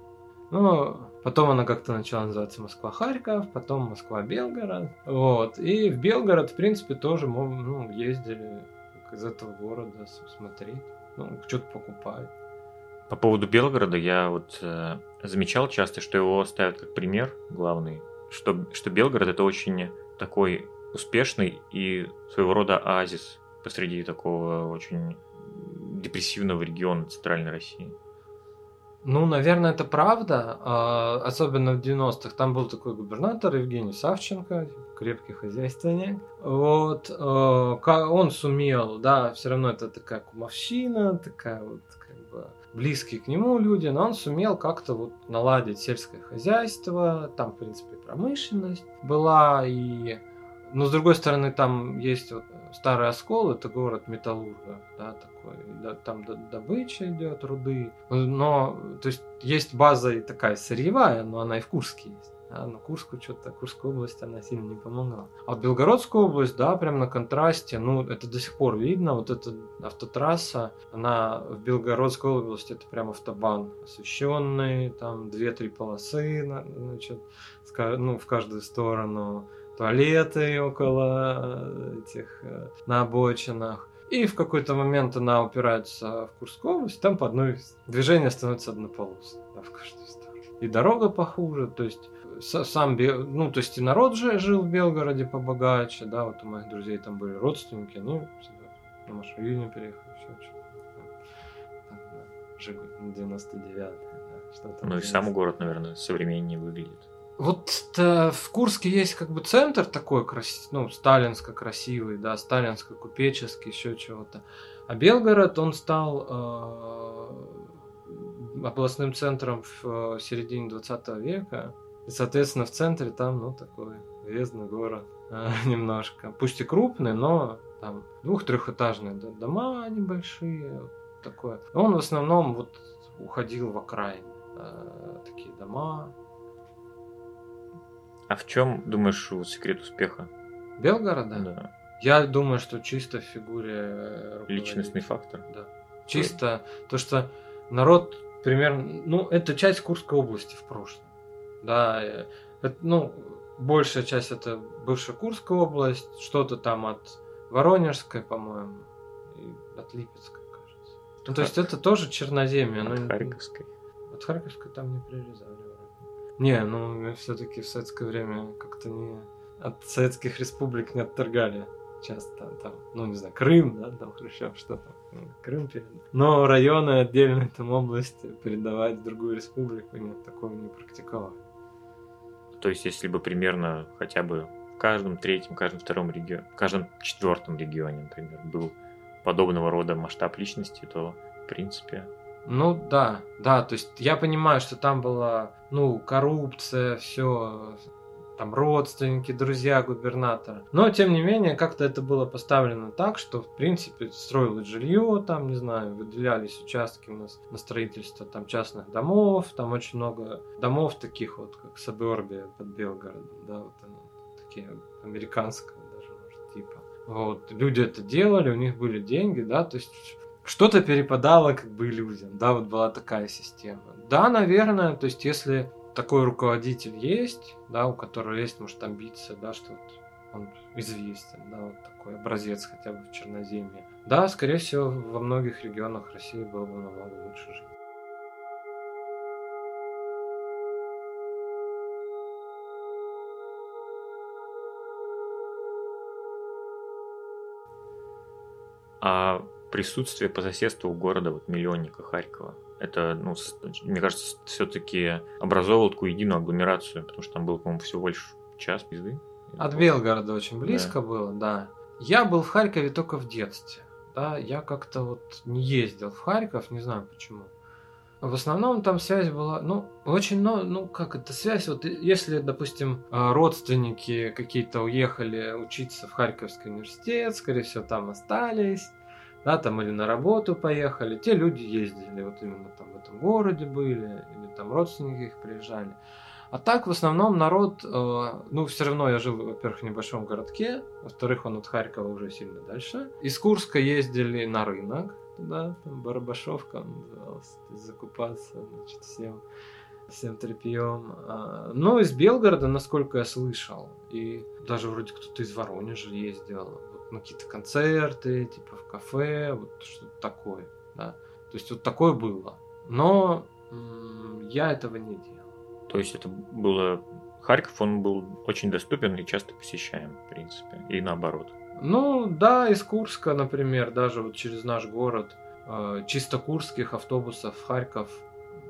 Ну, потом она как-то начала называться Москва-Харьков, потом Москва-Белгород. Вот. И в Белгород, в принципе, тоже мы ну, ездили из этого города смотреть, ну, что-то покупать. По поводу Белгорода я вот э, замечал часто, что его ставят как пример главный, что, что Белгород это очень такой успешный и своего рода оазис посреди такого очень депрессивного региона Центральной России. Ну, наверное, это правда. А, особенно в 90-х. Там был такой губернатор Евгений Савченко, крепкий хозяйственник. Вот. Э, он сумел, да, все равно это такая кумовщина, такая вот бы близкие к нему люди, но он сумел как-то вот наладить сельское хозяйство, там, в принципе, промышленность была, и... Но, с другой стороны, там есть вот Старый Оскол, это город металлурга, да, такой, да, там добыча идет, руды, но, то есть, есть база и такая сырьевая, но она и в Курске есть, А, но Курску что-то, Курская область, она сильно не помогла. А вот Белгородская область, да, прям на контрасте, ну, это до сих пор видно, вот эта автотрасса, она в Белгородской области, это прям автобан освещенный, там две-три полосы, значит, ну, в каждую сторону, туалеты около этих, э, на обочинах. И в какой-то момент она упирается в Курскую область, там по одной движение становится однополосным да, в каждую сторону. И дорога похуже, то есть сам, ну, то есть и народ же жил в Белгороде побогаче, да, вот у моих друзей там были родственники, они на машине переехали, что-то. Жигуль 99 да, что-то. Ну и сам город, наверное, современнее выглядит. Вот в Курске есть как бы центр такой, ну, сталинско красивый, да, сталинско купеческий, еще чего-то. А Белгород, он стал э, областным центром в э, середине 20 века. И, соответственно, в центре там, ну, такой уездный город э, немножко. Пусть и крупный, но там двух-трехэтажные дома небольшие, такое. Он в основном вот уходил в окраин. Э, такие дома, а в чем, думаешь, секрет успеха? Белгорода? Да. Я думаю, что чисто в фигуре Личностный фактор? Да. Чисто Ой. то, что народ примерно... Ну, это часть Курской области в прошлом. Да, э, это, ну, большая часть это бывшая Курская область, что-то там от Воронежской, по-моему, и от Липецкой, кажется. Ну, то есть это тоже Черноземье. От но... Харьковской. От Харьковской там не прирезали. Не, ну все-таки в советское время как-то не от советских республик не отторгали часто там, ну не знаю, Крым, да, там Хрущев, что там, ну, Крым передал. Но районы отдельные там области передавать в другую республику нет, такого не практиковали. То есть, если бы примерно хотя бы в каждом третьем, каждом втором регионе, в каждом четвертом регионе, например, был подобного рода масштаб личности, то в принципе ну да, да, то есть я понимаю, что там была, ну, коррупция, все, там родственники, друзья губернатора. Но, тем не менее, как-то это было поставлено так, что, в принципе, строилось жилье, там, не знаю, выделялись участки у на строительство там частных домов, там очень много домов таких вот, как Сабербия под Белгородом, да, вот они, такие американского даже, может, типа. Вот, люди это делали, у них были деньги, да, то есть что-то перепадало как бы людям, да, вот была такая система. Да, наверное, то есть если такой руководитель есть, да, у которого есть, может, амбиция, да, что вот он известен, да, вот такой образец хотя бы в Черноземье. Да, скорее всего, во многих регионах России было бы намного лучше жить. А присутствие по соседству города, вот миллионника Харькова, это, ну, мне кажется, все-таки образовывало такую единую агломерацию, потому что там был, по-моему, всего лишь час езды. От Белгорода очень близко да. было, да. Я был в Харькове только в детстве. Да, я как-то вот не ездил в Харьков, не знаю почему. В основном там связь была, ну, очень, ну, ну, как это, связь, вот если, допустим, а, родственники какие-то уехали учиться в Харьковский университет, скорее всего, там остались, да, там или на работу поехали, те люди ездили, вот именно там в этом городе были, или там родственники их приезжали. А так, в основном, народ, э, ну, все равно я жил, во-первых, в небольшом городке, во-вторых, он от Харькова уже сильно дальше. Из Курска ездили на рынок, туда, там, Барабашовка назывался, то есть закупаться, значит, всем, всем тряпьем. А, ну, из Белгорода, насколько я слышал, и даже вроде кто-то из Воронежа ездил, на какие-то концерты, типа в кафе, вот что-то такое, да. То есть вот такое было. Но я этого не делал. То есть это было... Харьков, он был очень доступен и часто посещаем, в принципе, и наоборот. Ну, да, из Курска, например, даже вот через наш город, э, чисто курских автобусов в Харьков,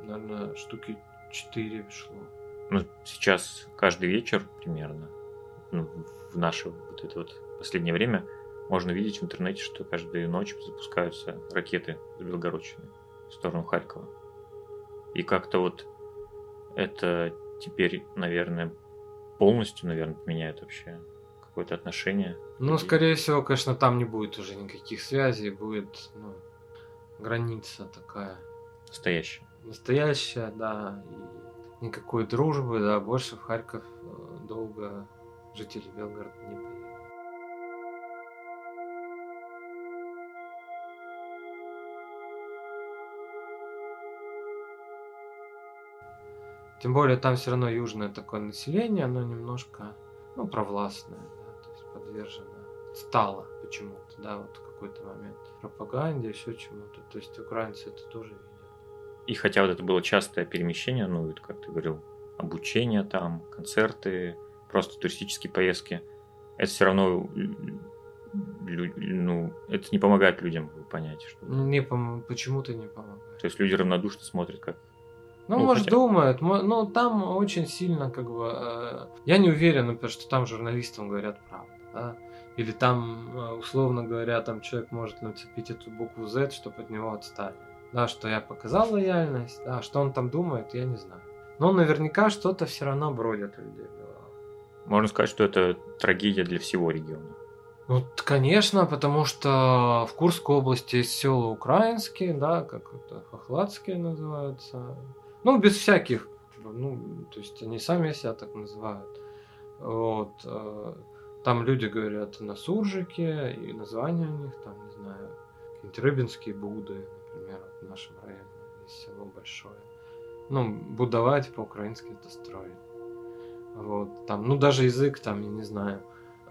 наверное, штуки 4 шло. Ну, сейчас каждый вечер примерно, ну, в наше вот это вот последнее время можно видеть в интернете, что каждую ночь запускаются ракеты с Белгородчины в сторону Харькова. И как-то вот это теперь, наверное, полностью, наверное, поменяет вообще какое-то отношение. Ну, скорее всего, конечно, там не будет уже никаких связей, будет ну, граница такая. Настоящая. Настоящая, да. никакой дружбы, да, больше в Харьков э, долго жители Белгорода не поедут. Тем более там все равно южное такое население, оно немножко, ну, провластное, да, то есть подвержено, стало почему-то, да, вот в какой-то момент пропаганде, еще чему-то. То есть украинцы это тоже видят. И хотя вот это было частое перемещение, ну, вот как ты говорил, обучение там, концерты, просто туристические поездки, это все равно ну, это не помогает людям понять, что... Не пом... Почему-то не помогает. То есть люди равнодушно смотрят, как ну, ну, может, хотя... думают, но там очень сильно, как бы, э, я не уверен, например, что там журналистам говорят правду, да? Или там, э, условно говоря, там человек может нацепить эту букву Z, чтобы от него отстали. Да, что я показал лояльность, да, что он там думает, я не знаю. Но наверняка что-то все равно бродит у людей Можно сказать, что это трагедия для всего региона. Ну, конечно, потому что в Курской области есть села украинские, да, как это, хохладские называются, ну, без всяких, ну, то есть они сами себя так называют. Вот. Э, там люди говорят на суржике, и названия у них там, не знаю, какие-нибудь рыбинские буды, например, в нашем районе, есть село большое. Ну, будовать по-украински это строить. Вот, там, ну, даже язык там, я не знаю,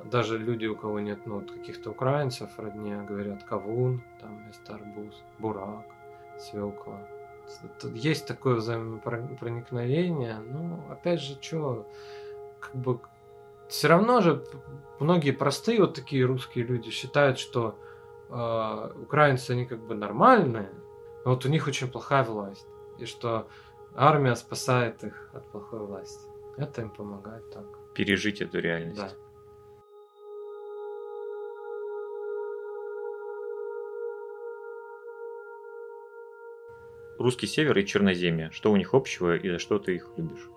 даже люди, у кого нет, ну, вот каких-то украинцев родне, говорят кавун, там, вместо арбуз, бурак, свекла. Есть такое взаимопроникновение, ну, опять же, что, как бы, все равно же многие простые вот такие русские люди считают, что э, украинцы, они как бы нормальные, но вот у них очень плохая власть, и что армия спасает их от плохой власти. Это им помогает так. Пережить эту реальность. Да. Русский север и черноземье. Что у них общего и за что ты их любишь?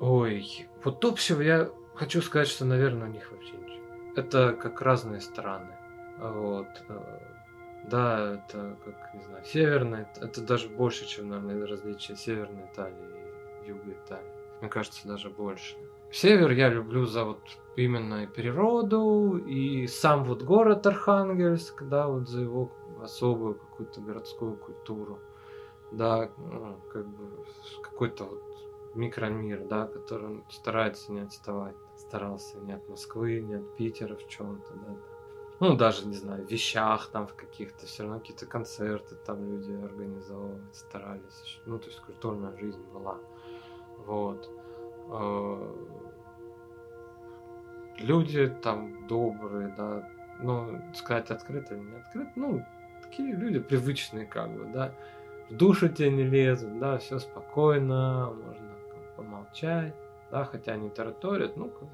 Ой, вот общего я хочу сказать, что, наверное, у них вообще ничего. Это как разные страны. Вот. Э, да, это как, не знаю, северная, это даже больше, чем, наверное, различия северной Италии и юга Италии. Мне кажется, даже больше. Север я люблю за вот именно и природу, и сам вот город Архангельск, да, вот за его особую какую-то городскую культуру, да, ну, как бы какой-то вот микромир, да, который старается не отставать, старался не от Москвы, не от Питера в чем-то, да, ну, даже, не знаю, в вещах там в каких-то, все равно какие-то концерты там люди организовывать старались, ну, то есть культурная жизнь была, вот. А, люди там добрые, да, ну, сказать открыто или не открыто, ну, такие люди привычные, как бы, да, в душу тебе не лезут, да, все спокойно, можно помолчать, да, хотя они тараторят, ну, как бы.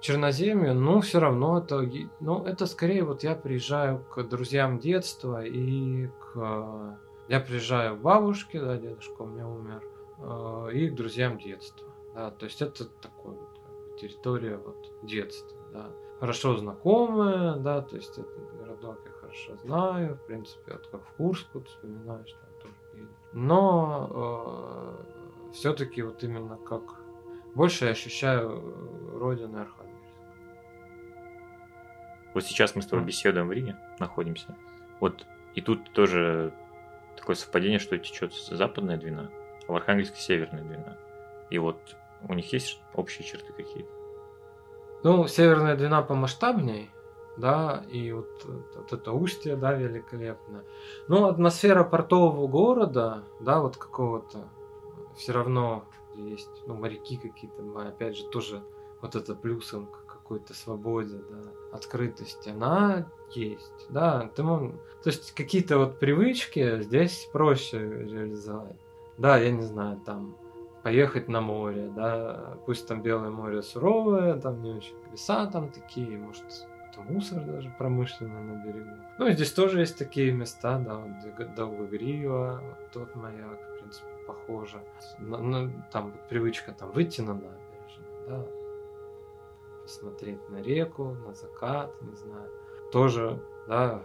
Черноземье, ну, все равно это, ну, это скорее вот я приезжаю к друзьям детства и к... Я приезжаю к бабушке, да, дедушка у меня умер, э, и к друзьям детства, да, то есть это такой вот территория вот детства, да, хорошо знакомая, да, то есть этот городок хорошо знаю, в принципе, вот как в Курск вот вспоминаешь, там тоже еду. Но э, все-таки вот именно как больше я ощущаю э, родину Архангельск. Вот сейчас мы с тобой беседуем в Риге, находимся. Вот и тут тоже такое совпадение, что течет западная Двина, а в Архангельске северная Двина. И вот у них есть общие черты какие-то? Ну, Северная Двина помасштабней, да, и вот, вот это устье, да, великолепно. Но атмосфера портового города, да, вот какого-то, все равно есть, ну, моряки какие-то, опять же, тоже вот это плюсом к какой-то свободе, да, открытости, она есть, да, ты то есть какие-то вот привычки здесь проще реализовать. Да, я не знаю, там, поехать на море, да, пусть там Белое море суровое, там не очень леса там такие, может, мусор даже промышленный на берегу. Ну, здесь тоже есть такие места, да, вот Долгогрива, вот тот маяк, в принципе, похоже. На, на, там привычка там выйти на набережную, да, посмотреть на реку, на закат, не знаю. Тоже, да,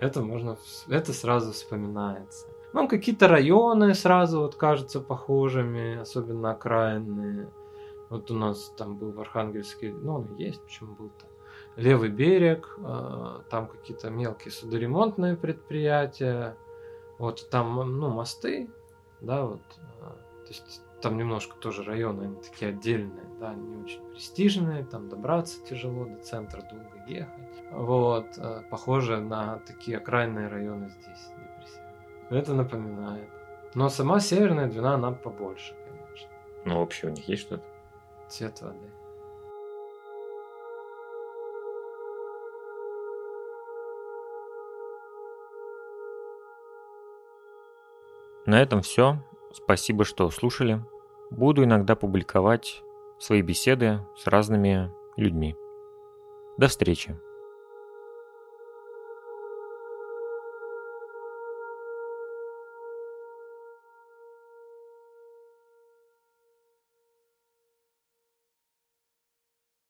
это можно, это сразу вспоминается. Ну, какие-то районы сразу вот кажутся похожими, особенно окраинные. Вот у нас там был в Архангельске, ну, он есть, почему был-то. Левый берег, э, там какие-то мелкие судоремонтные предприятия, вот там, ну, мосты, да, вот, э, то есть там немножко тоже районы, они такие отдельные, да, не очень престижные, там добраться тяжело, до центра долго ехать. Вот, э, похоже на такие окраинные районы здесь, Это напоминает. Но сама Северная Двина, она побольше, конечно. Ну, вообще у них есть что-то? Цвет воды. На этом все. Спасибо, что слушали. Буду иногда публиковать свои беседы с разными людьми. До встречи.